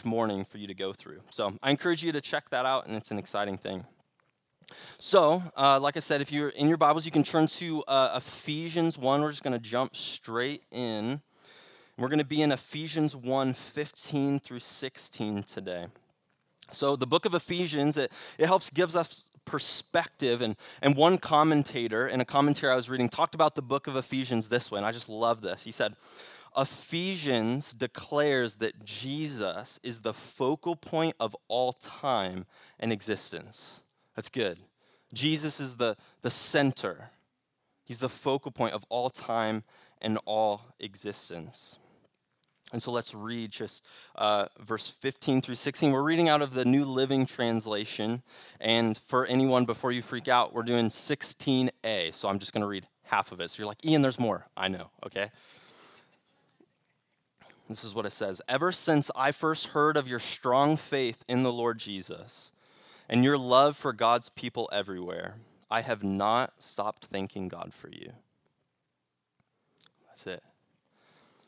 much mourning for you to go through. So I encourage you to check that out, and it's an exciting thing. So, uh, like I said, if you're in your Bibles, you can turn to uh, Ephesians 1. We're just going to jump straight in. We're going to be in Ephesians 1 15 through 16 today. So, the book of Ephesians, it, it helps gives us perspective. And, and one commentator, in a commentary I was reading, talked about the book of Ephesians this way, and I just love this. He said, Ephesians declares that Jesus is the focal point of all time and existence. That's good. Jesus is the, the center, He's the focal point of all time and all existence. And so let's read just uh, verse 15 through 16. We're reading out of the New Living Translation. And for anyone, before you freak out, we're doing 16a. So I'm just going to read half of it. So you're like, Ian, there's more. I know, okay? This is what it says Ever since I first heard of your strong faith in the Lord Jesus and your love for God's people everywhere, I have not stopped thanking God for you. That's it.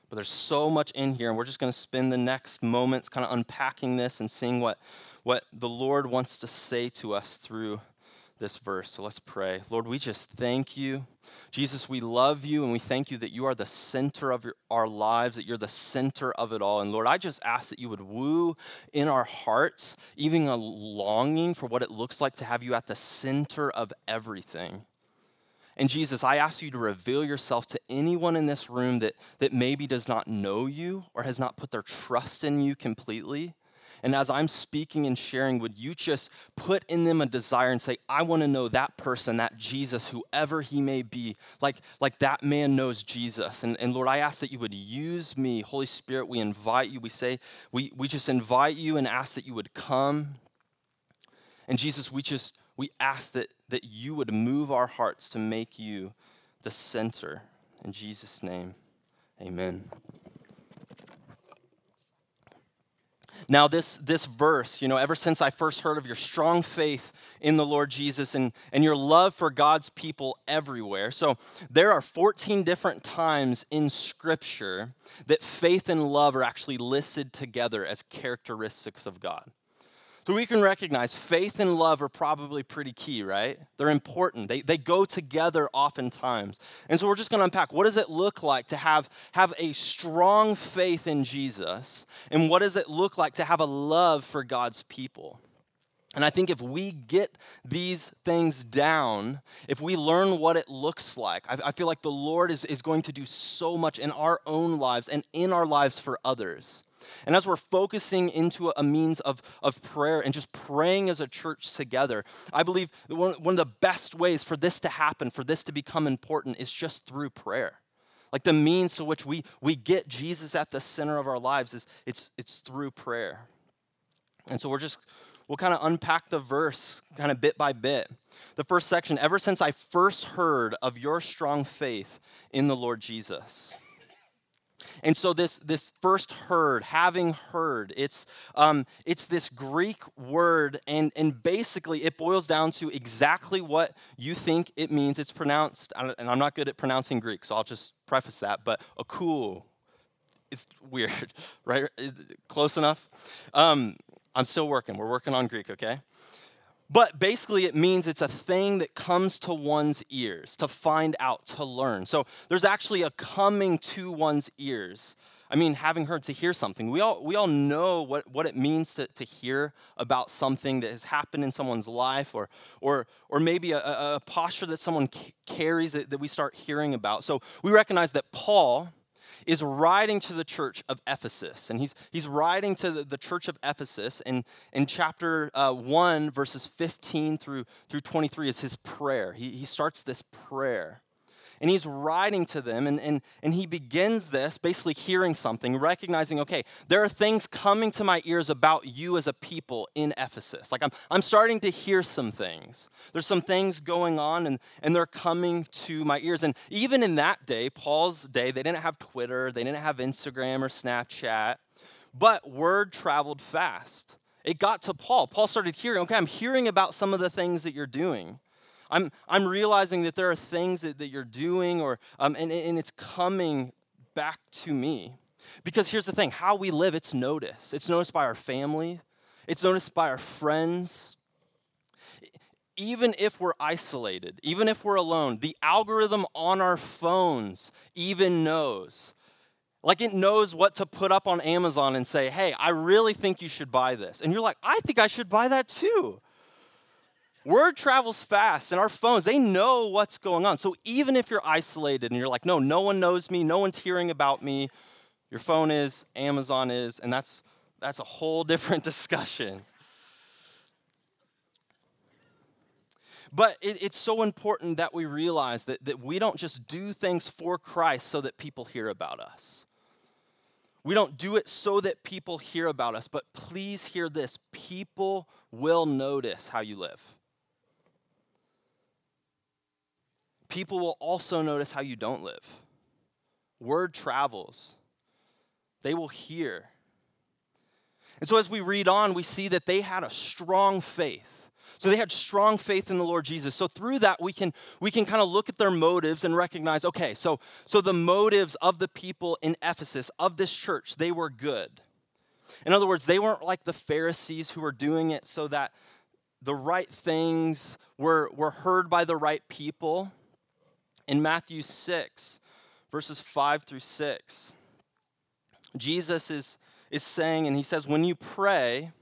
But there's so much in here, and we're just going to spend the next moments kind of unpacking this and seeing what, what the Lord wants to say to us through this verse. So let's pray. Lord, we just thank you. Jesus, we love you and we thank you that you are the center of your, our lives, that you're the center of it all. And Lord, I just ask that you would woo in our hearts, even a longing for what it looks like to have you at the center of everything. And Jesus, I ask you to reveal yourself to anyone in this room that, that maybe does not know you or has not put their trust in you completely. And as I'm speaking and sharing, would you just put in them a desire and say, I want to know that person, that Jesus, whoever he may be, like, like that man knows Jesus. And, and Lord, I ask that you would use me. Holy Spirit, we invite you. We say, we, we just invite you and ask that you would come. And Jesus, we just, we ask that, that you would move our hearts to make you the center. In Jesus' name, amen. Now, this, this verse, you know, ever since I first heard of your strong faith in the Lord Jesus and, and your love for God's people everywhere. So, there are 14 different times in Scripture that faith and love are actually listed together as characteristics of God. So we can recognize faith and love are probably pretty key, right? They're important. They, they go together oftentimes. And so we're just going to unpack what does it look like to have, have a strong faith in Jesus? And what does it look like to have a love for God's people? And I think if we get these things down, if we learn what it looks like, I, I, feel like the Lord is, is going to do so much in our own lives and in our lives for others. And as we're focusing into a means of, of prayer and just praying as a church together, I believe one, one of the best ways for this to happen, for this to become important, is just through prayer. Like the means to which we, we get Jesus at the center of our lives is it's, it's through prayer. And so we're just, we'll kind of unpack the verse kind of bit by bit. The first section, ever since I first heard of your strong faith in the Lord Jesus. And so this, this first heard, having heard, it's, um, it's this Greek word, and, and basically it boils down to exactly what you think it means. It's pronounced, and I'm not good at pronouncing Greek, so I'll just preface that, but akouo. It's weird, right? Close enough? Um, I'm still working. We're working on Greek, okay? But basically, it means it's a thing that comes to one's ears, to find out, to learn. So there's actually a coming to one's ears. I mean, having heard to hear something. We all, we all know what, what it means to, to hear about something that has happened in someone's life, or, or, or maybe a, a posture that someone carries that, that we start hearing about. So we recognize that Paul, is writing to the church of Ephesus. And he's, he's writing to the, the church of Ephesus. And in chapter uh, 1, verses 15 through, through 23 is his prayer. He, he starts this prayer and he's writing to them and, and, and he begins this basically hearing something recognizing okay there are things coming to my ears about you as a people in ephesus. Like i'm, I'm starting to hear some things. There's some things going on and, and they're coming to my ears. And even in that day paul's day they didn't have twitter they didn't have instagram or snapchat but word traveled fast. It got to paul. Paul started hearing okay i'm hearing about some of the things that you're doing I'm, I'm realizing that there are things that, that you're doing, or, um, and, and it's coming back to me. Because here's the thing how we live, it's noticed. It's noticed by our family, it's noticed by our friends. Even if we're isolated, even if we're alone, the algorithm on our phones even knows. Like it knows what to put up on Amazon and say, hey, I really think you should buy this. And you're like, I think I should buy that too. Word travels fast, and our phones, they know what's going on. So even if you're isolated and you're like, no, no one knows me, no one's hearing about me, your phone is, Amazon is, and that's that's a whole different discussion. But it, it's so important that we realize that, that we don't just do things for Christ so that people hear about us. We don't do it so that people hear about us, but please hear this people will notice how you live. People will also notice how you don't live. Word travels, they will hear. And so, as we read on, we see that they had a strong faith. So they had strong faith in the Lord Jesus. So through that, we can we can kind of look at their motives and recognize, okay, so so the motives of the people in Ephesus of this church, they were good. In other words, they weren't like the Pharisees who were doing it so that the right things were, were heard by the right people. In Matthew 6, verses 5 through 6, Jesus is is saying, and he says, when you pray,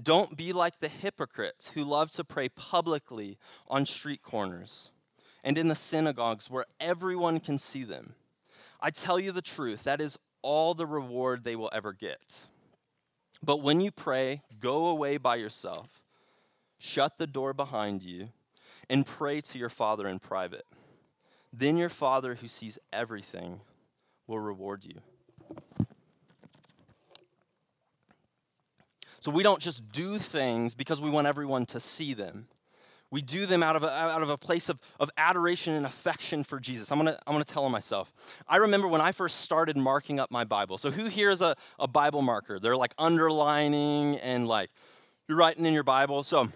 don't be like the hypocrites who love to pray publicly on street corners and in the synagogues where everyone can see them. I tell you the truth, that is all the reward they will ever get. But when you pray, go away by yourself, shut the door behind you, and pray to your Father in private. Then your Father who sees everything will reward you. So we don't just do things because we want everyone to see them. We do them out of a, out of a place of, of adoration and affection for Jesus. I'm gonna, I'm gonna tell myself. I remember when I first started marking up my Bible. So, who here is a, a Bible marker? They're like underlining and like you're writing in your Bible. So,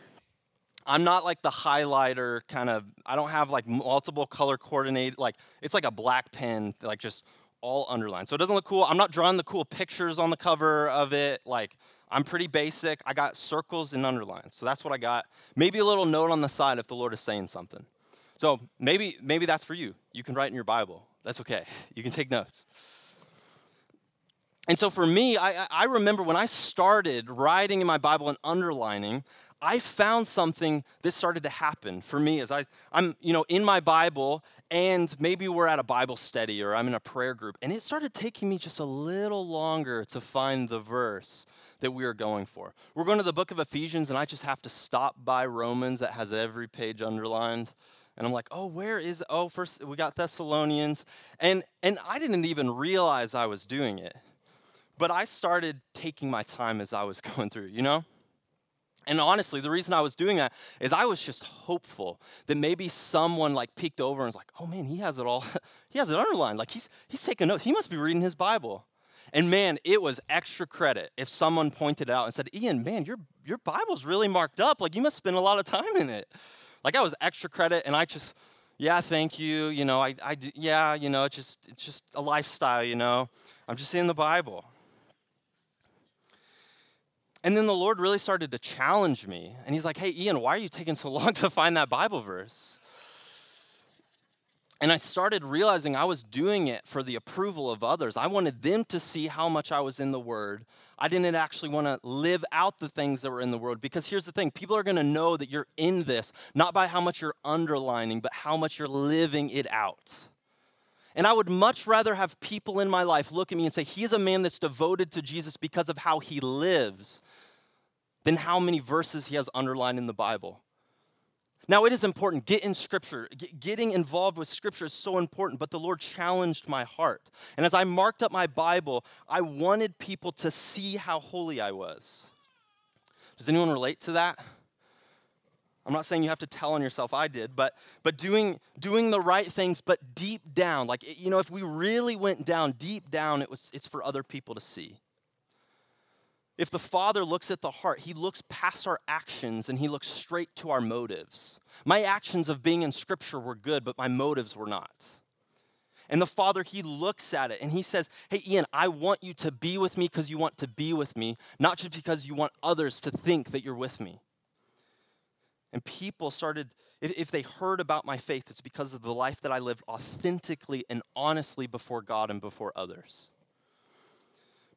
I'm not like the highlighter kind of, I don't have like multiple color coordinated, like it's like a black pen, like just all underlined. So it doesn't look cool. I'm not drawing the cool pictures on the cover of it. Like I'm pretty basic. I got circles and underlines. So that's what I got. Maybe a little note on the side if the Lord is saying something. So maybe maybe that's for you. You can write in your Bible. That's okay. You can take notes. And so for me, I, I remember when I started writing in my Bible and underlining, I found something this started to happen for me as I, I'm, you know, in my Bible and maybe we're at a Bible study or I'm in a prayer group, and it started taking me just a little longer to find the verse that we are going for. We're going to the book of Ephesians, and I just have to stop by Romans that has every page underlined. And I'm like, oh, where is oh, first we got Thessalonians. And and I didn't even realize I was doing it. But I started taking my time as I was going through, you know? And honestly, the reason I was doing that is I was just hopeful that maybe someone like peeked over and was like, "Oh man, he has it all. he has it underlined. Like he's he's taking notes. He must be reading his Bible." And man, it was extra credit if someone pointed out and said, Ian, man, your, your Bible's really marked up. Like, you must spend a lot of time in it. Like, I was extra credit, and I just, yeah, thank you. You know, I, I yeah, you know, it's just, it's just a lifestyle, you know. I'm just in the Bible. And then the Lord really started to challenge me. And He's like, hey, Ian, why are you taking so long to find that Bible verse? And I started realizing I was doing it for the approval of others. I wanted them to see how much I was in the Word. I didn't actually want to live out the things that were in the Word because here's the thing people are going to know that you're in this, not by how much you're underlining, but how much you're living it out. And I would much rather have people in my life look at me and say, He's a man that's devoted to Jesus because of how he lives, than how many verses he has underlined in the Bible. Now, it is important. Get in Scripture. getting involved with Scripture is so important, but the Lord challenged my heart. And as I marked up my Bible, I wanted people to see how holy I was. Does anyone relate to that? I'm not saying you have to tell on yourself, I did, but, but doing, doing the right things, but deep down, like, you know, if we really went down, deep down, it was, it's for other people to see. If the Father looks at the heart, he looks past our actions and he looks straight to our motives. My actions of being in Scripture were good, but my motives were not. And the Father, He looks at it and He says, Hey, Ian, I want you to be with me because you want to be with me, not just because you want others to think that you're with me. And people started, if, they heard about my faith, it's because of the life that I lived authentically and honestly before God and before others.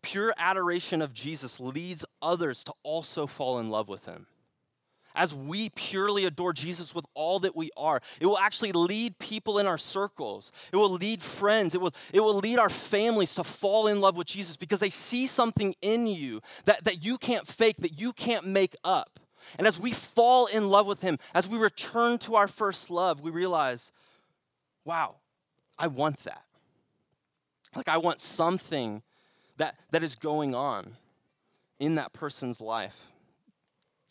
Pure adoration of Jesus leads others to also fall in love with Him as we purely adore Jesus with all that we are, it will actually lead people in our circles. It will lead friends. It will, it will lead our families to fall in love with Jesus because they see something in you that, that you can't fake, that you can't make up. And as we fall in love with Him, as we return to our first love, we realize, wow, I want that. Like, I want something that, that is going on in that person's life.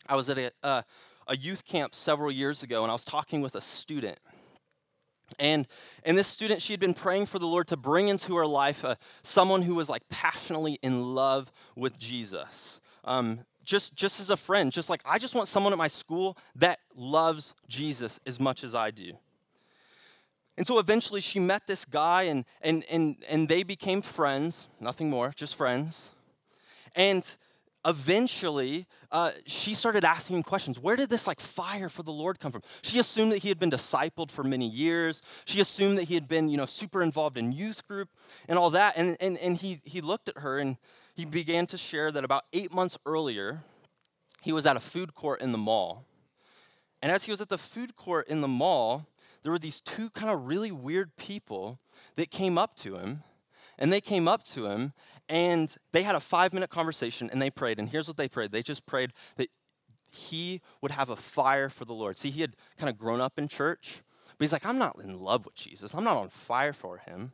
I was at a, uh, a youth camp several years ago, and I was talking with a student. And, and this student, she had been praying for the Lord to bring into her life uh, someone who was like passionately in love with Jesus. Um, just, just as a friend, just like I just want someone at my school that loves Jesus as much as I do. And so eventually she met this guy and, and, and, and they became friends, nothing more, just friends. And eventually uh, she started asking him questions. Where did this like fire for the lord come from? She assumed that he had been discipled for many years. She assumed that he had been you know super involved in youth group and all that. And, and, and he, he looked at her and he began to share that about eight months earlier he was at a food court in the mall. And as he was at the food court in the mall there were these two kind of really weird people that came up to him and they came up to him and they had a five minute conversation and they prayed. And here's what they prayed they just prayed that he would have a fire for the Lord. See, he had kind of grown up in church, but he's like, I'm not in love with Jesus, I'm not on fire for him.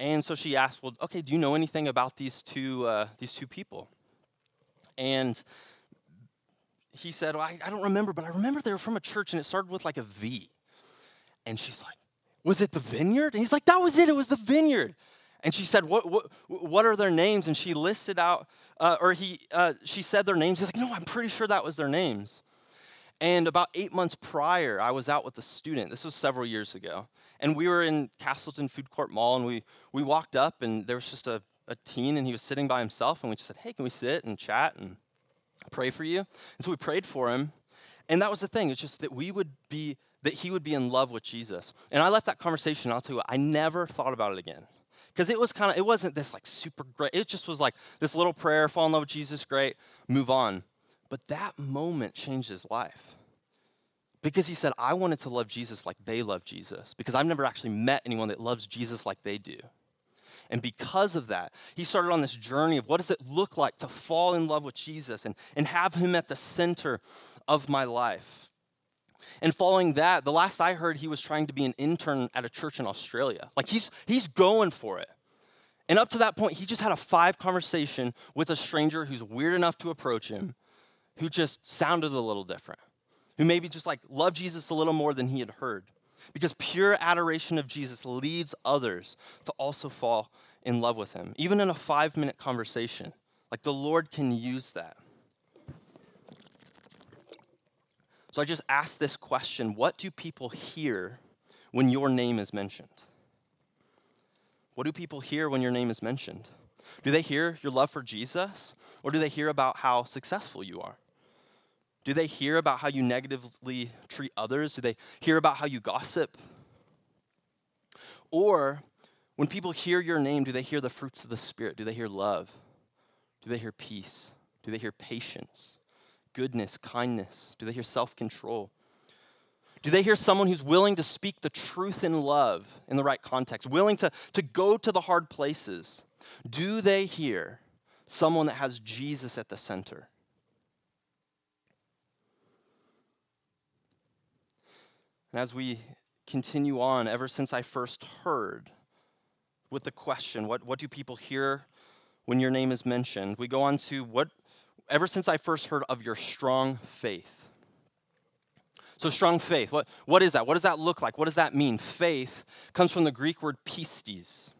And so she asked, Well, okay, do you know anything about these two, uh, these two people? And he said, well, I, I don't remember, but I remember they were from a church and it started with like a V. And she's like, Was it the vineyard? And he's like, That was it, it was the vineyard. And she said, what, what, what are their names? And she listed out, uh, or he, uh, she said their names. He's like, no, I'm pretty sure that was their names. And about eight months prior, I was out with a student. This was several years ago. And we were in Castleton Food Court Mall, and we, we walked up, and there was just a, a teen, and he was sitting by himself. And we just said, hey, can we sit and chat and pray for you? And so we prayed for him. And that was the thing. It's just that we would be, that he would be in love with Jesus. And I left that conversation, I'll tell you what, I never thought about it again. Because it was kind of it wasn't this like super great it just was like this little prayer fall in love with jesus great move on. But that moment changed his life. Because he said i wanted to love jesus like they love jesus because i've never actually met anyone that loves jesus like they do. And because of that he started on this journey of what does it look like to fall in love with jesus and, and have him at the center of my life and following that, the last I heard, he was trying to be an intern at a church in Australia. Like he's, he's going for it. And up to that point, he just had a five conversation with a stranger who's weird enough to approach him, who just sounded a little different, who maybe just like loved Jesus a little more than he had heard. Because pure adoration of Jesus leads others to also fall in love with him, even in a five minute conversation. Like the Lord can use that. So I just asked this question What do people hear when your name is mentioned? What do people hear when your name is mentioned? Do they hear your love for Jesus? Or do they hear about how successful you are? Do they hear about how you negatively treat others? Do they hear about how you gossip? Or when people hear your name, do they hear the fruits of the Spirit? Do they hear love? Do they hear peace? Do they hear patience? Goodness, kindness? Do they hear self control? Do they hear someone who's willing to speak the truth in love in the right context, willing to, to go to the hard places? Do they hear someone that has Jesus at the center? And as we continue on, ever since I first heard with the question, what, what do people hear when your name is mentioned? We go on to what, ever since I first heard of your strong faith. So, strong faith, what, what is that? What does that look like? What does that mean? Faith comes from the Greek word pistis.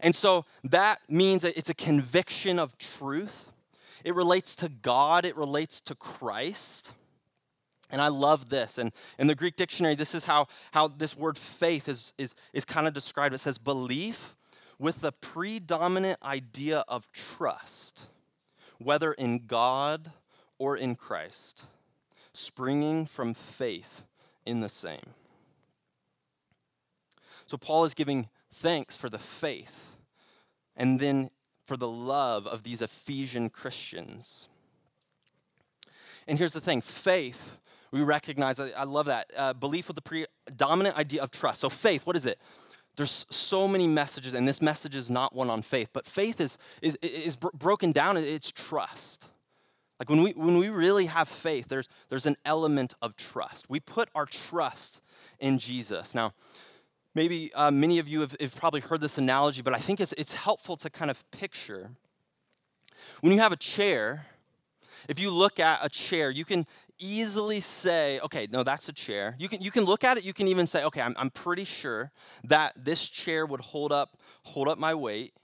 And so that means that it's a conviction of truth. It relates to God, it relates to Christ. And I love this. And in the Greek dictionary, this is how, how this word faith is, is, is kind of described. It says belief with the predominant idea of trust, whether in God or in Christ, springing from faith in the same. So Paul is giving thanks for the faith and then for the love of these Ephesian Christians. And here's the thing faith, we recognize, I, love that, uh, belief with the predominant idea of trust. So, faith, what is it? There's so many messages, and this message is not one on faith, but faith is, is, is broken down, it's trust. Like when we, when we really have faith, there's, there's an element of trust. We put our trust in Jesus. Now, maybe uh, many of you have, have, probably heard this analogy, but I think it's, it's helpful to kind of picture. When you have a chair, if you look at a chair, you can easily say, okay, no, that's a chair. You can, you can look at it, you can even say, okay, I'm, I'm pretty sure that this chair would hold up, hold up my weight.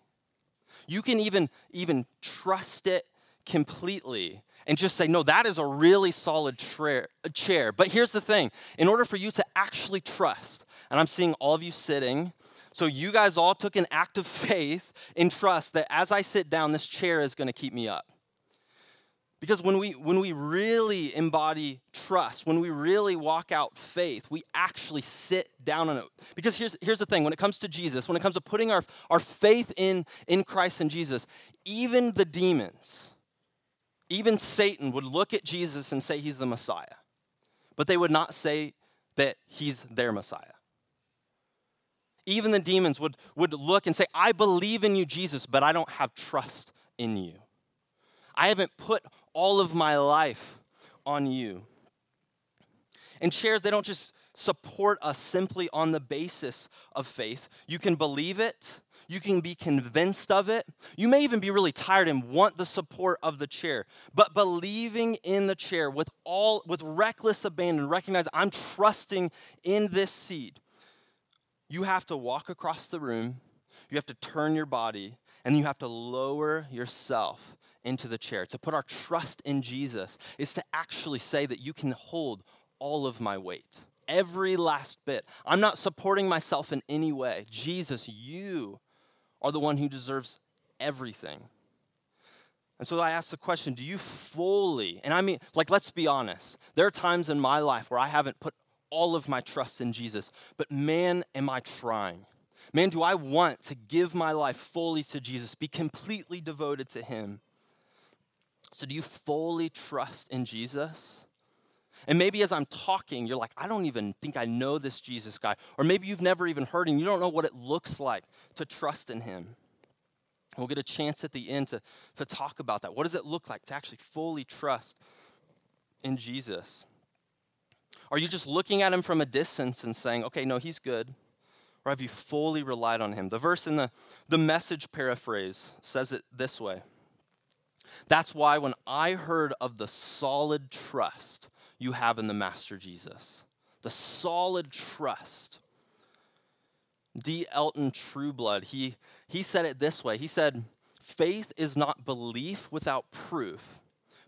You can even, even trust it completely and just say, no, that is a really solid tra- chair. But here's the thing in order for you to actually trust, and I'm seeing all of you sitting, so you guys all took an act of faith in trust that as I sit down, this chair is to keep me up. Because when we, when we really embody trust, when we really walk out faith, we actually sit down on it. Because here's, here's the thing when it comes to Jesus, when it comes to putting our, our faith in, in Christ and Jesus, even the demons, even Satan would look at Jesus and say he's the Messiah, but they would not say that he's their Messiah. Even the demons would, would look and say, I believe in you, Jesus, but I don't have trust in you. I haven't put all of my life on you. And chairs, they don't just support us simply on the basis of faith. You can believe it, you can be convinced of it. You may even be really tired and want the support of the chair. But believing in the chair with all with reckless abandon, recognize I'm trusting in this seed. You have to walk across the room, you have to turn your body, and you have to lower yourself into the chair. To put our trust in Jesus is to actually say that you can hold all of my weight, every last bit. I'm not supporting myself in any way. Jesus, you are the one who deserves everything. And so I ask the question do you fully, and I mean, like, let's be honest, there are times in my life where I haven't put all of my trust in Jesus, but man, am I trying. Man, do I want to give my life fully to Jesus, be completely devoted to Him. So, do you fully trust in Jesus? And maybe as I'm talking, you're like, I don't even think I know this Jesus guy. Or maybe you've never even heard him. You don't know what it looks like to trust in him. We'll get a chance at the end to, to talk about that. What does it look like to actually fully trust in Jesus? Are you just looking at him from a distance and saying, okay, no, he's good? Or have you fully relied on him? The verse in the, the message paraphrase says it this way that's why when I heard of the solid trust you have in the Master Jesus, the solid trust. D. Elton Trueblood, he, he said it this way. He said, Faith is not belief without proof,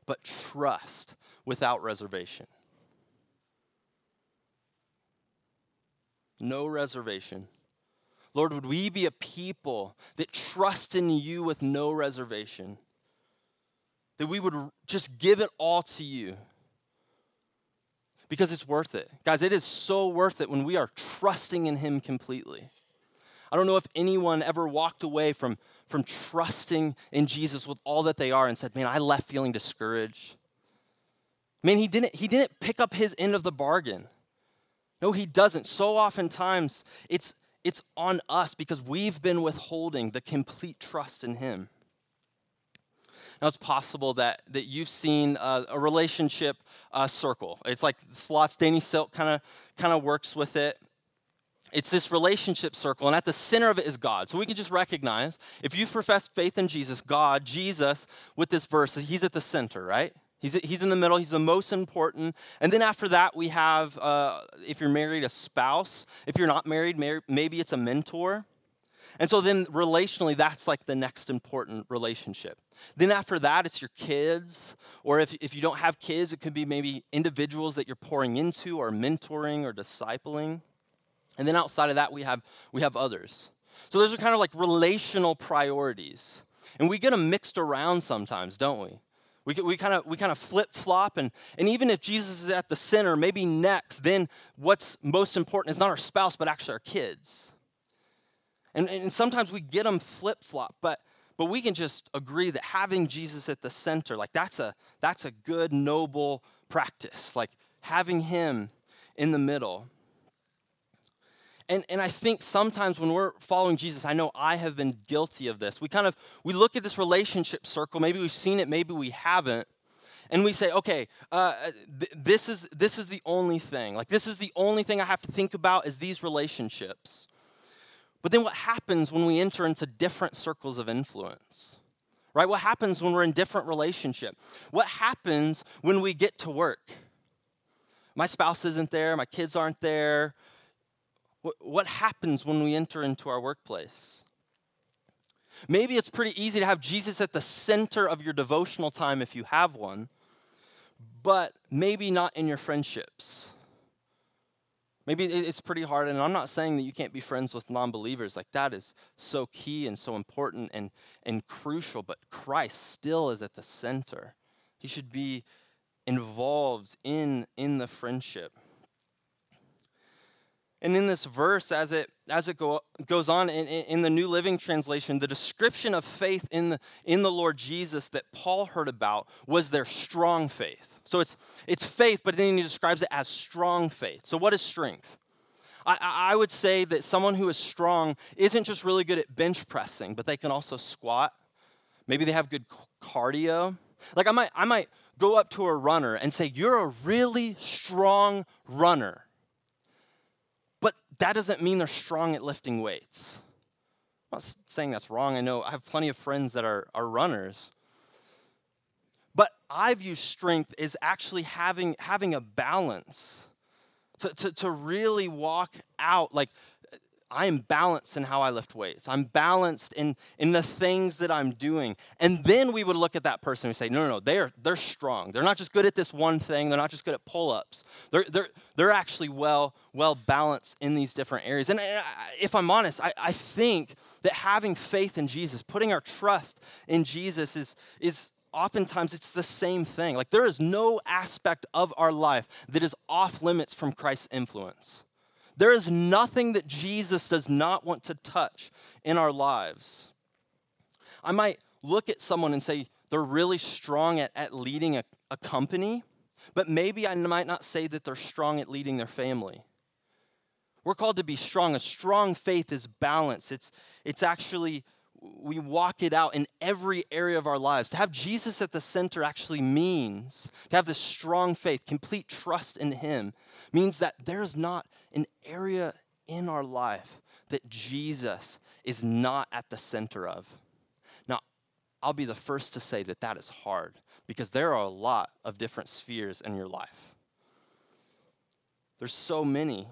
but trust without reservation. No reservation. Lord, would we be a people that trust in you with no reservation? That we would just give it all to you because it's worth it. Guys, it is so worth it when we are trusting in Him completely. I don't know if anyone ever walked away from, from trusting in Jesus with all that they are and said, Man, I left feeling discouraged. Man, he didn't, he didn't pick up his end of the bargain. No, he doesn't. So oftentimes, it's, it's on us because we've been withholding the complete trust in him. Now, it's possible that, that you've seen uh, a relationship uh, circle. It's like slots, Danny Silk kind of kind of works with it. It's this relationship circle, and at the center of it is God. So we can just recognize if you profess faith in Jesus, God, Jesus, with this verse, he's at the center, right? He's, he's in the middle, he's the most important. And then after that, we have, uh, if you're married, a spouse. If you're not married, maybe it's a mentor. And so then relationally, that's like the next important relationship. Then after that, it's your kids. Or if, if you don't have kids, it could be maybe individuals that you're pouring into or mentoring or discipling. And then outside of that, we have, we have others. So those are kind of like relational priorities. And we get them mixed around sometimes, don't we? We, we kind of we kind of flip flop, and, and even if Jesus is at the center, maybe next, then what's most important is not our spouse, but actually our kids. And, and sometimes we get them flip flop, but but we can just agree that having Jesus at the center, like that's a that's a good, noble practice. Like having him in the middle. And, and I think sometimes when we're following Jesus, I know I have been guilty of this. We kind of we look at this relationship circle. Maybe we've seen it, maybe we haven't, and we say, okay, uh, th- this is this is the only thing. Like this is the only thing I have to think about is these relationships. But then what happens when we enter into different circles of influence? Right? What happens when we're in different relationship? What happens when we get to work? My spouse isn't there, my kids aren't there. What, what happens when we enter into our workplace? Maybe it's pretty easy to have Jesus at the center of your devotional time if you have one, but maybe not in your friendships. Maybe it's pretty hard, and I'm not saying that you can't be friends with non believers. Like, that is so key and so important and, and crucial, but Christ still is at the center. He should be involved in, in the friendship. And in this verse, as it, as it go, goes on in, in the New Living Translation, the description of faith in the, in the Lord Jesus that Paul heard about was their strong faith. So it's, it's faith, but then he describes it as strong faith. So, what is strength? I, I would say that someone who is strong isn't just really good at bench pressing, but they can also squat. Maybe they have good cardio. Like I might, I might go up to a runner and say, You're a really strong runner that doesn't mean they're strong at lifting weights. I'm not saying that's wrong. I know I have plenty of friends that are, are runners. But I view strength as actually having, having a balance, to, to, to really walk out. Like, I am balanced in how I lift weights. I'm balanced in, in the things that I'm doing. And then we would look at that person and say, no, no, no, they're, they're strong. They're not just good at this one thing. They're not just good at pull-ups. They're, they're, they're actually well, well balanced in these different areas. And if I'm honest, I, I think that having faith in Jesus, putting our trust in Jesus is, is oftentimes it's the same thing. Like there is no aspect of our life that is off limits from Christ's influence. There is nothing that Jesus does not want to touch in our lives. I might look at someone and say they're really strong at, at leading a, a company, but maybe I might not say that they're strong at leading their family. We're called to be strong. A strong faith is balance. It's, it's actually, we walk it out in every area of our lives. To have Jesus at the center actually means to have this strong faith, complete trust in Him, means that there's not an area in our life that Jesus is not at the center of. Now, I'll be the first to say that that is hard because there are a lot of different spheres in your life. There's so many.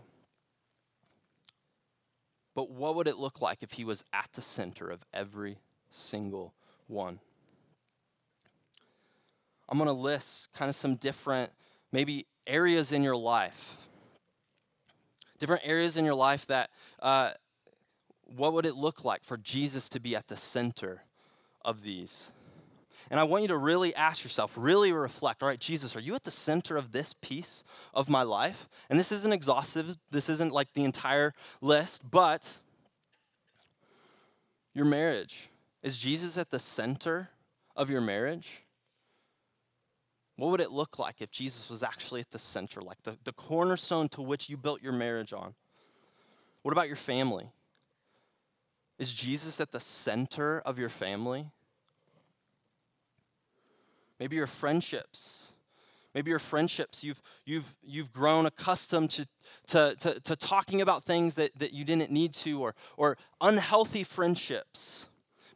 But what would it look like if he was at the center of every single one? I'm going to list kind of some different, maybe areas in your life different areas in your life that, uh, what would it look like for Jesus to be at the center of these? And I want you to really ask yourself, really reflect, all right, Jesus, are you at the center of this piece of my life? And this isn't exhaustive, this isn't like the entire list, but your marriage. Is Jesus at the center of your marriage? What would it look like if Jesus was actually at the center, like the, the cornerstone to which you built your marriage on? What about your family? Is Jesus at the center of your family? Maybe your friendships. Maybe your friendships, you've, you've, you've grown accustomed to, to, to, to talking about things that, that you didn't need to, or, or unhealthy friendships.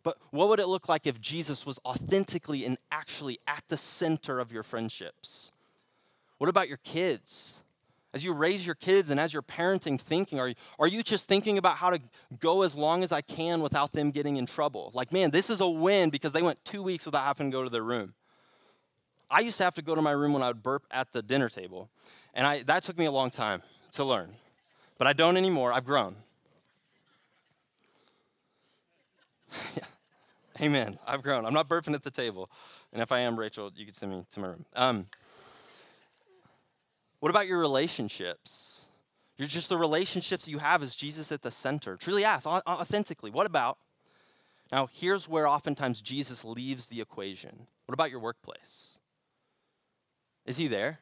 But what would it look like if Jesus was authentically and actually at the center of your friendships? What about your kids? As you raise your kids and as you're parenting, thinking, are you, are you just thinking about how to go as long as I can without them getting in trouble? Like, man, this is a win because they went two weeks without having to go to their room. I used to have to go to my room when I would burp at the dinner table, and I, that took me a long time to learn. But I don't anymore. I've grown. yeah. Amen. I've grown. I'm not burping at the table. And if I am, Rachel, you can send me to my room. Um, what about your relationships? You're just the relationships you have is Jesus at the center. Truly ask authentically. What about? Now, here's where oftentimes Jesus leaves the equation. What about your workplace? Is he there?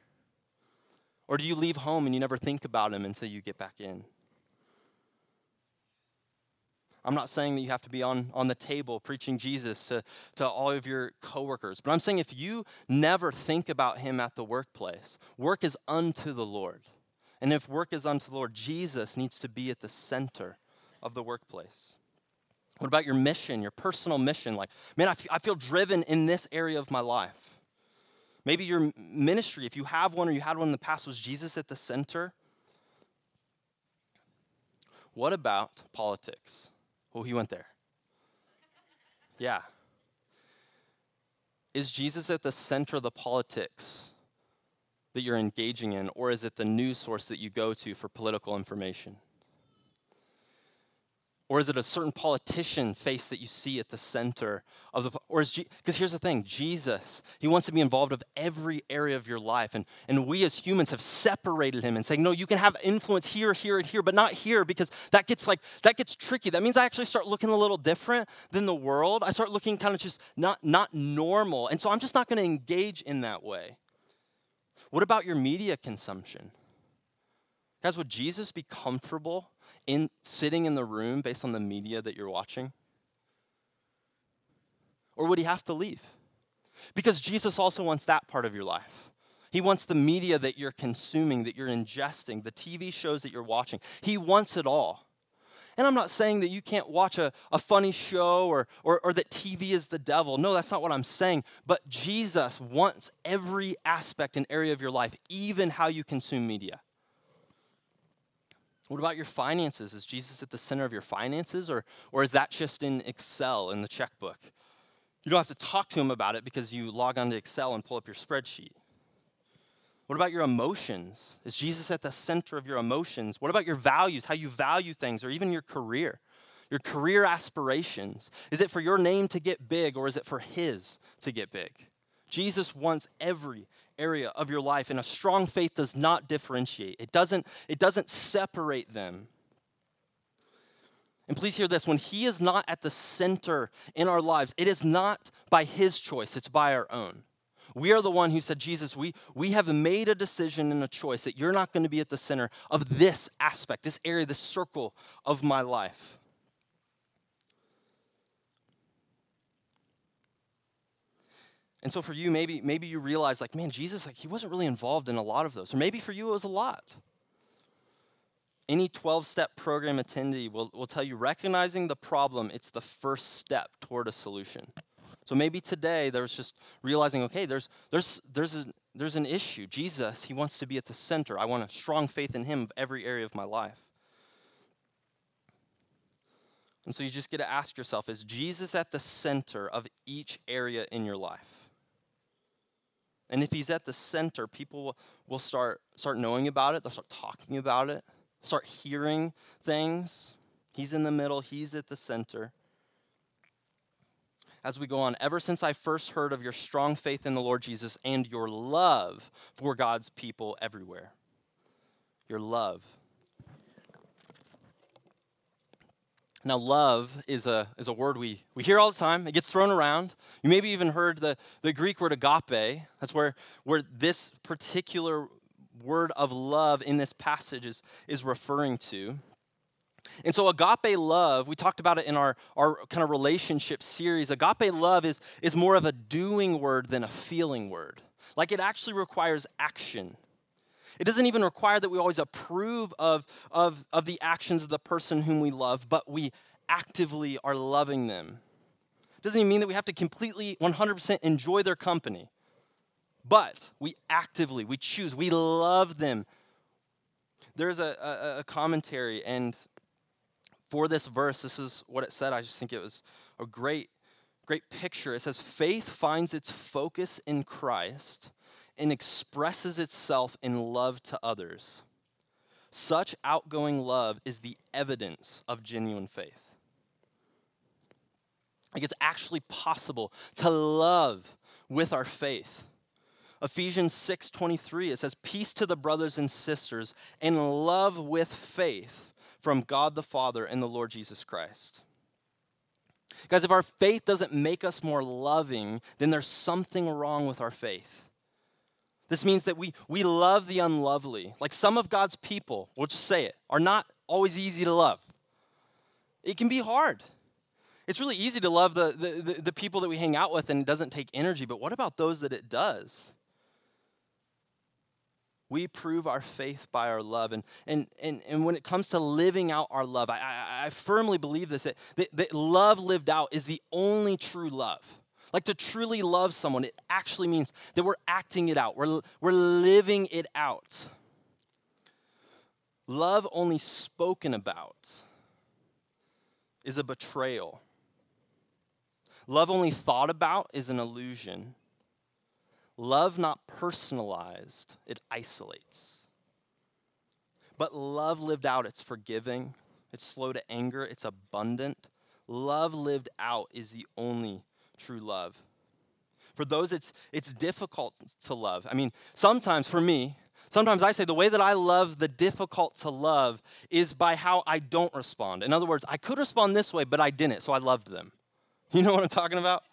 Or do you leave home and you never think about him until you get back in? I'm not saying that you have to be on, on the table preaching Jesus to, to all of your coworkers, but I'm saying if you never think about him at the workplace, work is unto the Lord. And if work is unto the Lord, Jesus needs to be at the center of the workplace. What about your mission, your personal mission? Like, man, I feel, I feel driven in this area of my life. Maybe your ministry, if you have one or you had one in the past, was Jesus at the center? What about politics? Oh, he went there. Yeah. Is Jesus at the center of the politics that you're engaging in, or is it the news source that you go to for political information? Or is it a certain politician face that you see at the center of the, or is, because here's the thing, Jesus, he wants to be involved of every area of your life. And, and we as humans have separated him and saying, no, you can have influence here, here, and here, but not here because that gets like, that gets tricky. That means I actually start looking a little different than the world. I start looking kind of just not, not normal. And so I'm just not going to engage in that way. What about your media consumption? Guys, would Jesus be comfortable in sitting in the room based on the media that you're watching? Or would he have to leave? Because Jesus also wants that part of your life. He wants the media that you're consuming, that you're ingesting, the TV shows that you're watching. He wants it all. And I'm not saying that you can't watch a, a funny show or, or, or that TV is the devil. No, that's not what I'm saying. But Jesus wants every aspect and area of your life, even how you consume media. What about your finances? Is Jesus at the center of your finances, or, or is that just in Excel in the checkbook? You don't have to talk to him about it because you log onto Excel and pull up your spreadsheet. What about your emotions? Is Jesus at the center of your emotions? What about your values, how you value things, or even your career? Your career aspirations. Is it for your name to get big, or is it for his to get big? Jesus wants every area of your life and a strong faith does not differentiate. It doesn't it doesn't separate them. And please hear this when he is not at the center in our lives it is not by his choice it's by our own. We are the one who said jesus we, we have made a decision and a choice that you're not going to be at the center of this aspect this area this circle of my life And so for you, maybe, maybe you realize, like, man, Jesus, like, he wasn't really involved in a lot of those. Or maybe for you, it was a lot. Any 12 step program attendee will, will tell you recognizing the problem, it's the first step toward a solution. So maybe today there's just realizing, okay, there's, there's, there's, a, there's an issue. Jesus, he wants to be at the center. I want a strong faith in him of every area of my life. And so you just get to ask yourself is Jesus at the center of each area in your life? And if he's at the center, people will, start, start knowing about it, they'll start talking about it, start hearing things. He's in the middle, he's at the center. As we go on, ever since I first heard of your strong faith in the Lord Jesus and your love for God's people everywhere. Your love. Now, love is a, is a word we, we hear all the time. It gets thrown around. You maybe even heard the, the Greek word agape. That's where, where this particular word of love in this passage is, is referring to. And so, agape love, we talked about it in our, our kind of relationship series. Agape love is, is more of a doing word than a feeling word. Like it actually requires action. It doesn't even require that we always approve of, of, of the actions of the person whom we love, but we actively are loving them. It doesn't even mean that we have to completely 100% enjoy their company, but we actively, we choose, we love them there's a, a, a commentary, and for this verse, this is what it said. I just think it was a great, great picture. It says, Faith finds its focus in Christ and expresses itself in love to others. Such outgoing love is the evidence of genuine faith. Like it's actually possible to love with our faith. Ephesians 6:23 it says peace to the brothers and sisters and love with faith from God the Father and the Lord Jesus Christ. Guys, if our faith doesn't make us more loving, then there's something wrong with our faith. This means that we, we love the unlovely. Like some of God's people, we'll just say it, are not always easy to love. It can be hard. It's really easy to love the, the, the, the people that we hang out with and it doesn't take energy, but what about those that it does? We prove our faith by our love. And, and, and, and when it comes to living out our love, I, I, I firmly believe this that, that, that love lived out is the only true love. Like to truly love someone, it actually means that we're acting it out, we're, we're living it out. Love only spoken about is a betrayal. Love only thought about is an illusion. Love not personalized, it isolates. But love lived out, it's forgiving, it's slow to anger, it's abundant. Love lived out is the only true love. For those, it's, it's difficult to love. I mean, sometimes for me, sometimes I say the way that I love the difficult to love is by how I don't respond. In other words, I could respond this way, but I didn't, so I loved them. You know what I'm talking about?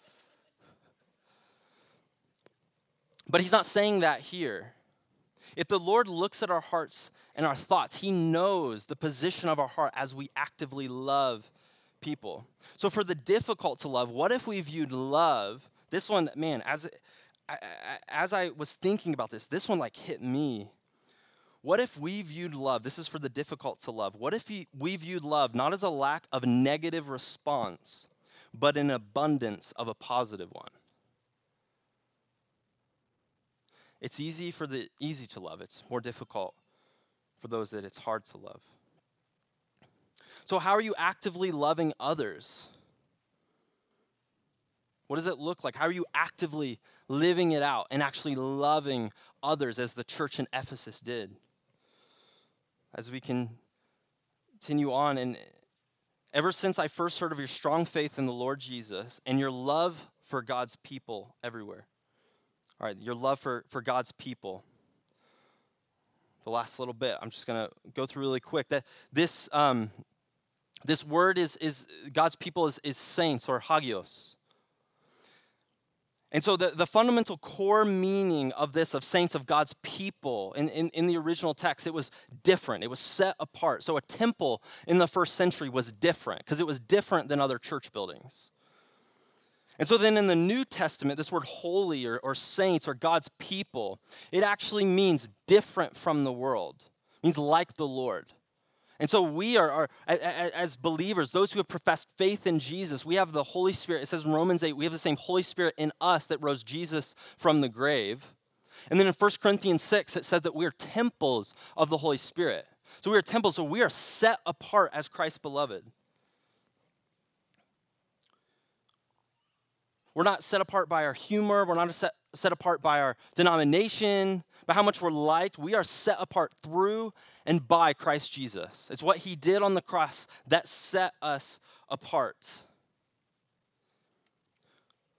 But he's not saying that here. If the Lord looks at our hearts and our thoughts, he knows the position of our heart as we actively love people. So for the difficult to love, what if we viewed love, this one, man, as as I was thinking about this, this one like hit me. What if we viewed love, this is for the difficult to love, what if we viewed love not as a lack of negative response, but an abundance of a positive one? It's easy for the easy to love. It's more difficult for those that it's hard to love. So, how are you actively loving others? What does it look like? How are you actively living it out and actually loving others as the church in Ephesus did? As we can continue on, and ever since I first heard of your strong faith in the Lord Jesus and your love for God's people everywhere. All right, your love for, for God's people. The last little bit, I'm just going to go through really quick. That this um, this word is, is God's people is, is saints or hagios. And so the, the fundamental core meaning of this, of saints of God's people, in, in, in, the original text, it was different. It was set apart. So a temple in the first century was different because it was different than other church buildings. And so then in the New Testament, this word holy or, or saints or God's people, it actually means different from the world. It means like the Lord. And so we are, are, as believers, those who have professed faith in Jesus, we have the Holy Spirit. It says in Romans 8, we have the same Holy Spirit in us that rose Jesus from the grave. And then in 1 Corinthians 6, it says that we are temples of the Holy Spirit. So we are temples, so we are set apart as Christ's beloved. We're not set apart by our humor, we're not set, set apart by our denomination, by how much we're liked. We are set apart through and by Christ Jesus. It's what he did on the cross that set us apart.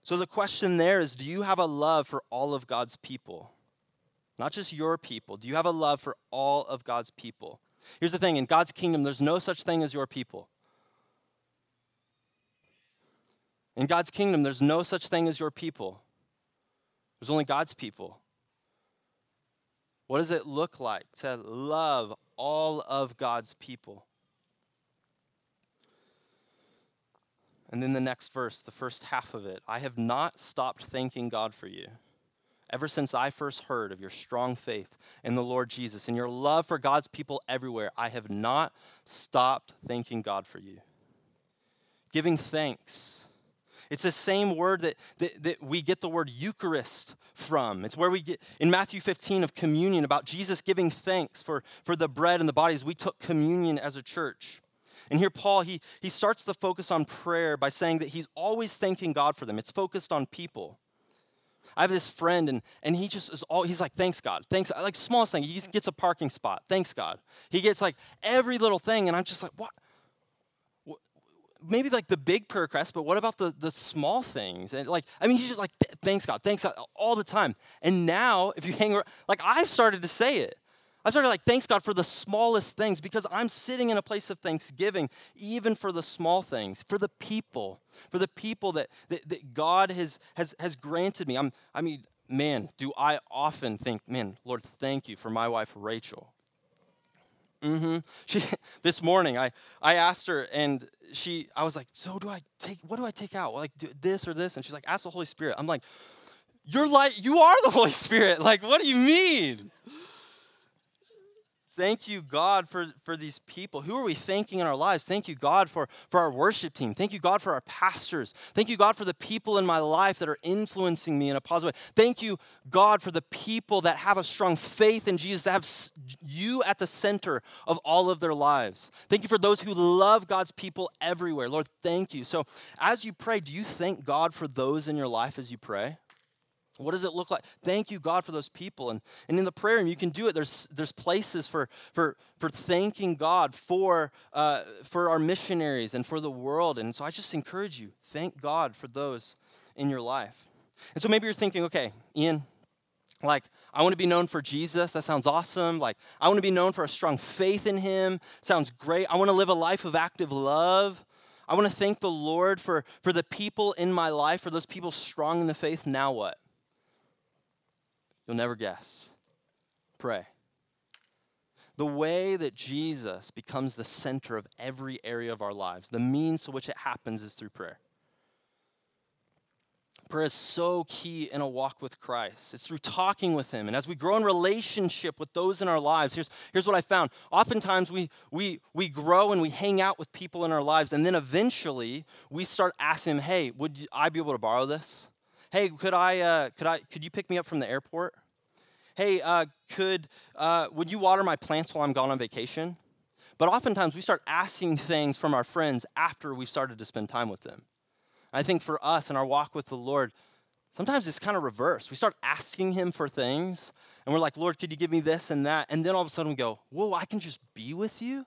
So the question there is do you have a love for all of God's people? Not just your people. Do you have a love for all of God's people? Here's the thing in God's kingdom, there's no such thing as your people. In God's kingdom, there's no such thing as your people. There's only God's people. What does it look like to love all of God's people? And then the next verse, the first half of it I have not stopped thanking God for you. Ever since I first heard of your strong faith in the Lord Jesus and your love for God's people everywhere, I have not stopped thanking God for you. Giving thanks It's the same word that, that, that we get the word Eucharist from. It's where we get in Matthew 15 of communion about Jesus giving thanks for, for the bread and the bodies. We took communion as a church. And here, Paul, he, he starts the focus on prayer by saying that he's always thanking God for them. It's focused on people. I have this friend, and, and he just is all, he's like, thanks God. Thanks, like, smallest thing, he gets a parking spot. Thanks God. He gets like every little thing, and I'm just like, what? Maybe like the big prayer requests, but what about the, the small things? And like, I mean, he's just like, thanks God, thanks God, all the time. And now, if you hang around, like I've started to say it. I started like, thanks God for the smallest things because I'm sitting in a place of thanksgiving, even for the small things, for the people, for the people that, that, that God has, has, has granted me. I'm, I mean, man, do I often think, man, Lord, thank you for my wife, Rachel. Mm-hmm. She, this morning, I, I asked her, and she, I was like, so do I take, what do I take out? Like this or this? And she's like, ask the Holy Spirit. I'm like, you're like, you are the Holy Spirit. Like, what do you mean? Thank you, God, for, for these people. Who are we thanking in our lives? Thank you, God, for, for our worship team. Thank you, God, for our pastors. Thank you, God, for the people in my life that are influencing me in a positive way. Thank you, God, for the people that have a strong faith in Jesus, that have you at the center of all of their lives. Thank you for those who love God's people everywhere. Lord, thank you. So, as you pray, do you thank God for those in your life as you pray? What does it look like? Thank you, God, for those people. And, and in the prayer room, you can do it. There's, there's places for, for, for thanking God for, uh, for our missionaries and for the world. And so I just encourage you, thank God for those in your life. And so maybe you're thinking, okay, Ian, like, I want to be known for Jesus. That sounds awesome. Like, I want to be known for a strong faith in Him. Sounds great. I want to live a life of active love. I want to thank the Lord for, for the people in my life, for those people strong in the faith. Now what? You'll never guess. Pray. The way that Jesus becomes the center of every area of our lives, the means to which it happens is through prayer. Prayer is so key in a walk with Christ. It's through talking with Him. And as we grow in relationship with those in our lives, here's, here's what I found. Oftentimes we, we, we grow and we hang out with people in our lives, and then eventually we start asking hey, would I be able to borrow this? Hey, could I, uh, could I, could you pick me up from the airport? Hey, uh, could, uh, would you water my plants while I'm gone on vacation? But oftentimes we start asking things from our friends after we've started to spend time with them. I think for us in our walk with the Lord, sometimes it's kind of reversed. We start asking Him for things, and we're like, Lord, could you give me this and that? And then all of a sudden we go, Whoa, I can just be with you?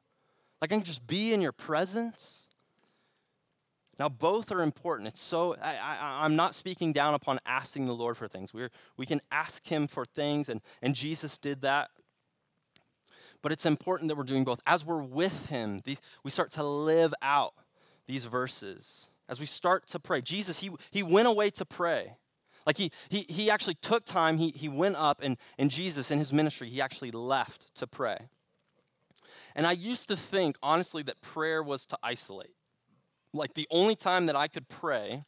Like I can just be in your presence? Now, both are important. It's so, I, am not speaking down upon asking the Lord for things. We're, we can ask Him for things, and, and Jesus did that. But it's important that we're doing both. As we're with Him, these, we start to live out these verses. As we start to pray, Jesus, He, he went away to pray. Like he, he, he actually took time, he, he went up, and, and Jesus, in his ministry, he actually left to pray. And I used to think, honestly, that prayer was to isolate. Like the only time that I could pray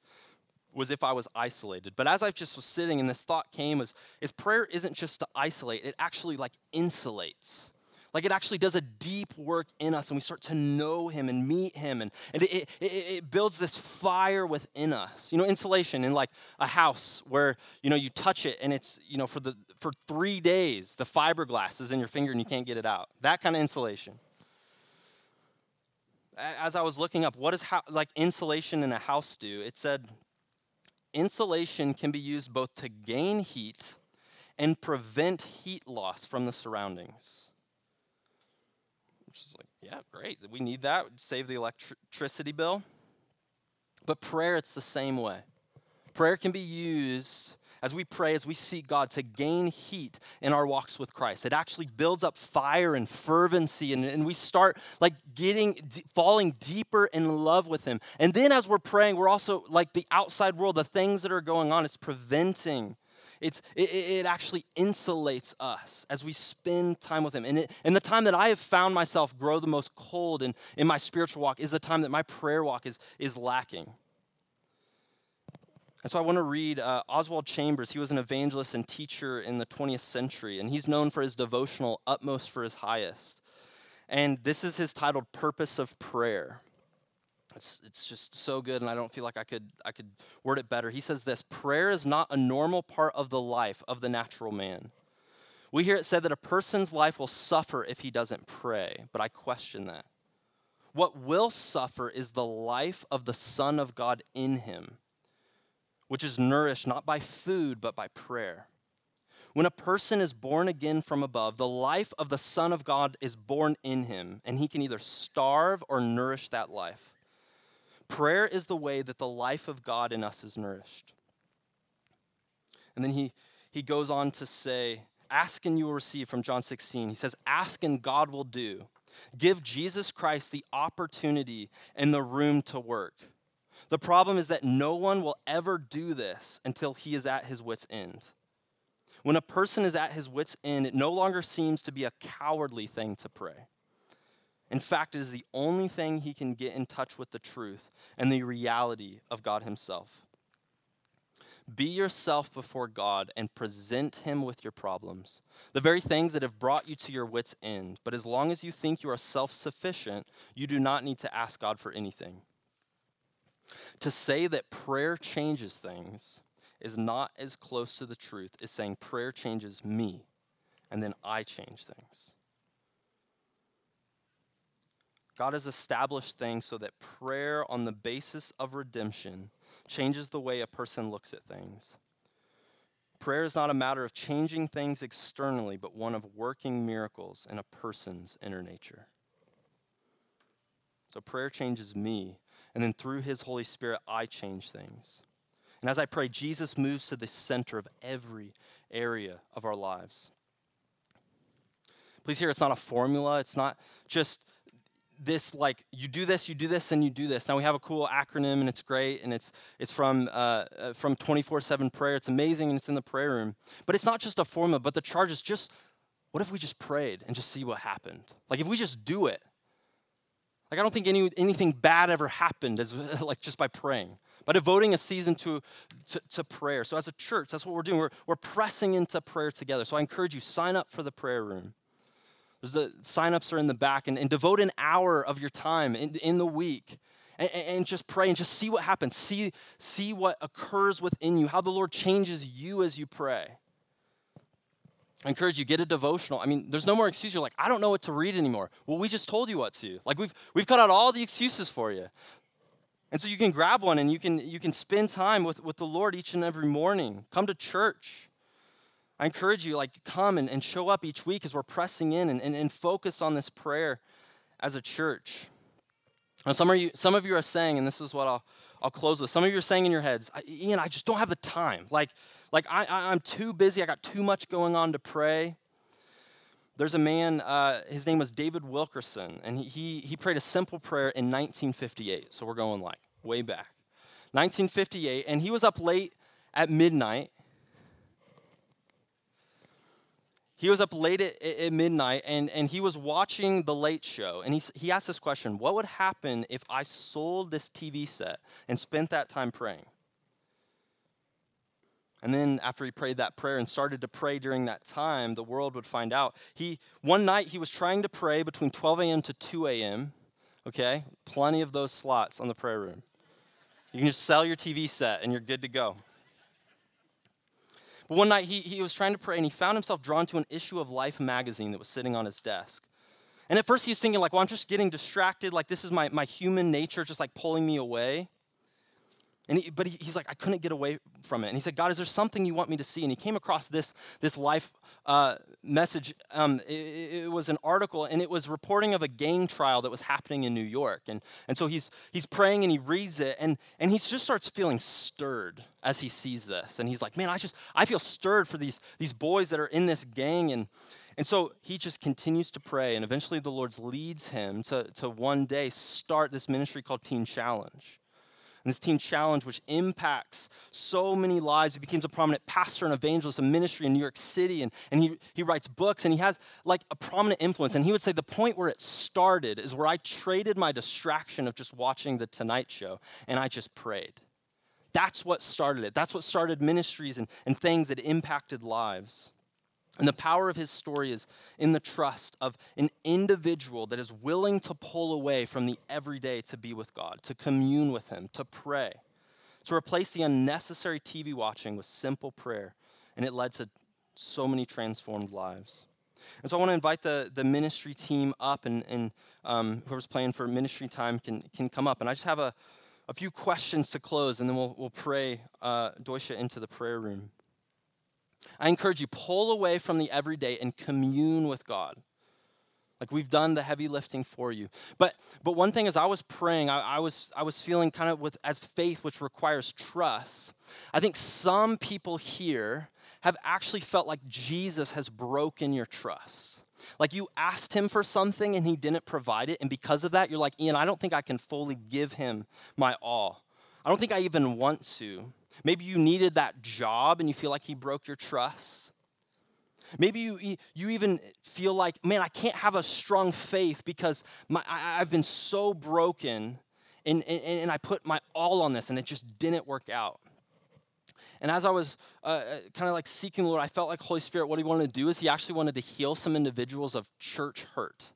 was if I was isolated. But as I just was sitting and this thought came is, is prayer isn't just to isolate, it actually like insulates. Like it actually does a deep work in us and we start to know him and meet him and, and it, it, it builds this fire within us. You know, insulation in like a house where, you know, you touch it and it's, you know, for the for three days, the fiberglass is in your finger and you can't get it out. That kind of insulation as I was looking up, what does ho- like insulation in a house do? It said insulation can be used both to gain heat and prevent heat loss from the surroundings. Which is like, yeah, great. We need that. Save the electricity bill. But prayer, it's the same way. Prayer can be used as we pray, as we seek God to gain heat in our walks with Christ. It actually builds up fire and fervency, and, and we start like getting, d- falling deeper in love with Him. And then as we're praying, we're also like the outside world, the things that are going on, it's preventing. It's, it, it actually insulates us as we spend time with Him. And, it, and the time that I have found myself grow the most cold in, in my spiritual walk is the time that my prayer walk is, is lacking. And so I want to read uh, Oswald Chambers. He was an evangelist and teacher in the 20th century, and he's known for his devotional Utmost for His Highest. And this is his titled Purpose of Prayer. It's, it's just so good, and I don't feel like I could, I could word it better. He says this prayer is not a normal part of the life of the natural man. We hear it said that a person's life will suffer if he doesn't pray, but I question that. What will suffer is the life of the Son of God in him, which is nourished not by food, but by prayer. When a person is born again from above, the life of the Son of God is born in him, and he can either starve or nourish that life. Prayer is the way that the life of God in us is nourished. And then he, he goes on to say, Ask and you will receive from John 16. He says, Ask and God will do. Give Jesus Christ the opportunity and the room to work. The problem is that no one will ever do this until he is at his wits' end. When a person is at his wits' end, it no longer seems to be a cowardly thing to pray. In fact, it is the only thing he can get in touch with the truth and the reality of God himself. Be yourself before God and present Him with your problems, the very things that have brought you to your wits' end. But as long as you think you are self sufficient, you do not need to ask God for anything. To say that prayer changes things is not as close to the truth as saying prayer changes me and then I change things. God has established things so that prayer on the basis of redemption changes the way a person looks at things. Prayer is not a matter of changing things externally, but one of working miracles in a person's inner nature. So prayer changes me, and then through his Holy Spirit, I change things. And as I pray, Jesus moves to the center of every area of our lives. Please hear, it's not a formula. It's not just this like you do this you do this and you do this now we have a cool acronym and it's great and it's it's from uh, uh from 24-7 prayer it's amazing and it's in the prayer room but it's not just a formula but the charge is just what if we just prayed and just see what happened like if we just do it like i don't think any, anything bad ever happened as like just by praying by devoting a season to, to, to prayer so as a church that's what we're doing we're, we're pressing into prayer together so i encourage you sign up for the prayer room the signups are in the back, and, and devote an hour of your time in, in the week and, and, just pray and just see what happens. See, see what occurs within you, how the Lord changes you as you pray. I encourage you, get a devotional. I mean, there's no more excuse. You're like, I don't know what to read anymore. Well, we just told you what to. Like we've we've cut out all the excuses for you. And so you can grab one and you can you can spend time with, with the Lord each and every morning. Come to church. I encourage you, like, come and, and show up each week as we're pressing in and, and, and focus on this prayer as a church. Now, some of you, some of you are saying, and this is what I'll, I'll close with. Some of you are saying in your heads, Ian, I just don't have the time. Like, like I, I'm too busy. I got too much going on to pray. There's a man, uh, his name was David Wilkerson, and he, he, he prayed a simple prayer in 1958. So we're going like way back. 1958, and he was up late at midnight he was up late at, at, midnight and, and he was watching the late show and he, he asked this question what would happen if i sold this tv set and spent that time praying and then after he prayed that prayer and started to pray during that time the world would find out he one night he was trying to pray between 12 a.m to 2 a.m okay plenty of those slots on the prayer room you can just sell your tv set and you're good to go but one night he, he was trying to pray and he found himself drawn to an issue of Life magazine that was sitting on his desk. And at first he was thinking, like, well, I'm just getting distracted. Like, this is my, my human nature just like pulling me away. And he, but he, he's like, I couldn't get away from it. And he said, God, is there something you want me to see? And he came across this, this life uh, message. Um, it, it, was an article, and it was reporting of a gang trial that was happening in New York. And, and so he's, he's praying and he reads it, and, and he just starts feeling stirred as he sees this. And he's like, man, I just, I feel stirred for these, these boys that are in this gang. And, and so he just continues to pray, and eventually the Lord leads him to, to one day start this ministry called Teen Challenge and this teen challenge, which impacts so many lives. He becomes a prominent pastor and evangelist and ministry in New York City, and, and he, he writes books, and he has like a prominent influence. And he would say the point where it started is where I traded my distraction of just watching The Tonight Show, and I just prayed. That's what started it. That's what started ministries and, and things that impacted lives. And the power of his story is in the trust of an individual that is willing to pull away from the everyday to be with God, to commune with him, to pray, to replace the unnecessary TV watching with simple prayer. And it led to so many transformed lives. And so I want to invite the, the ministry team up, and, and um, whoever's playing for ministry time can, can come up. And I just have a, a few questions to close, and then we'll, we'll pray uh, Doisha into the prayer room. I encourage you, pull away from the everyday and commune with God. Like we've done the heavy lifting for you. But but one thing as I was praying, I, I, was I was feeling kind of with as faith, which requires trust. I think some people here have actually felt like Jesus has broken your trust. Like you asked him for something and he didn't provide it, and because of that, you're like, Ian, I don't think I can fully give him my all. I don't think I even want to. Maybe you needed that job and you feel like he broke your trust. Maybe you, you even feel like, man, I can't have a strong faith because my, I, have been so broken and, and, and I put my all on this and it just didn't work out. And as I was uh, uh kind of like seeking the Lord, I felt like Holy Spirit, what he wanted to do is he actually wanted to heal some individuals of church hurt.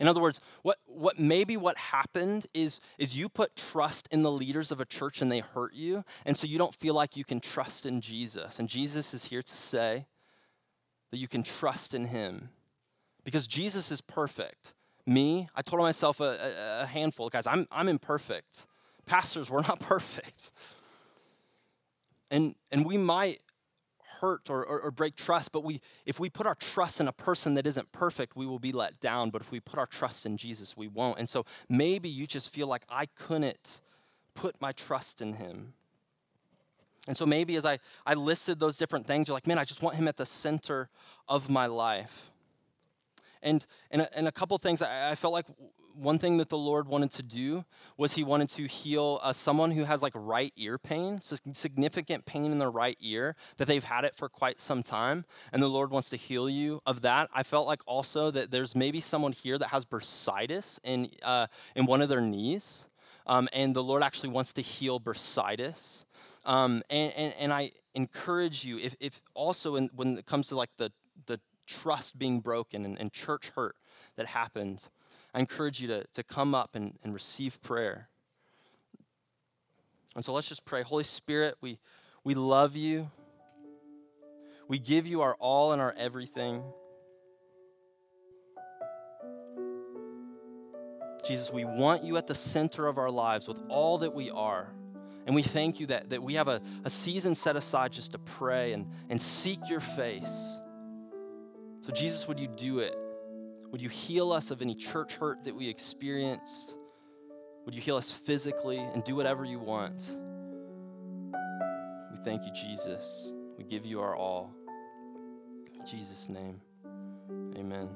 In other words, what, what maybe what happened is, is you put trust in the leaders of a church and they hurt you, and so you don't feel like you can trust in Jesus. And Jesus is here to say that you can trust in him because Jesus is perfect. Me, I told myself a, a, a handful, guys, I'm, I'm imperfect. Pastors, we're not perfect. And, and we might hurt or, or, or, break trust, but we, if we put our trust in a person that isn't perfect, we will be let down. But if we put our trust in Jesus, we won't. And so maybe you just feel like I couldn't put my trust in him. And so maybe as I, I listed those different things, you're like, man, I just want him at the center of my life. And, and, a, and a couple things, I, I felt like one thing that the Lord wanted to do was He wanted to heal uh, someone who has like right ear pain, so significant pain in their right ear that they've had it for quite some time, and the Lord wants to heal you of that. I felt like also that there's maybe someone here that has bursitis in uh, in one of their knees, um, and the Lord actually wants to heal bursitis. Um, and, and, and I encourage you, if, if also in, when it comes to like the, the trust being broken and, and church hurt that happens, I encourage you to, to come up and, and receive prayer. And so let's just pray. Holy Spirit, we, we love you. We give you our all and our everything. Jesus, we want you at the center of our lives with all that we are. And we thank you that, that we have a, a season set aside just to pray and, and seek your face. So, Jesus, would you do it? Would you heal us of any church hurt that we experienced? Would you heal us physically and do whatever you want? We thank you, Jesus. We give you our all. In Jesus' name, amen.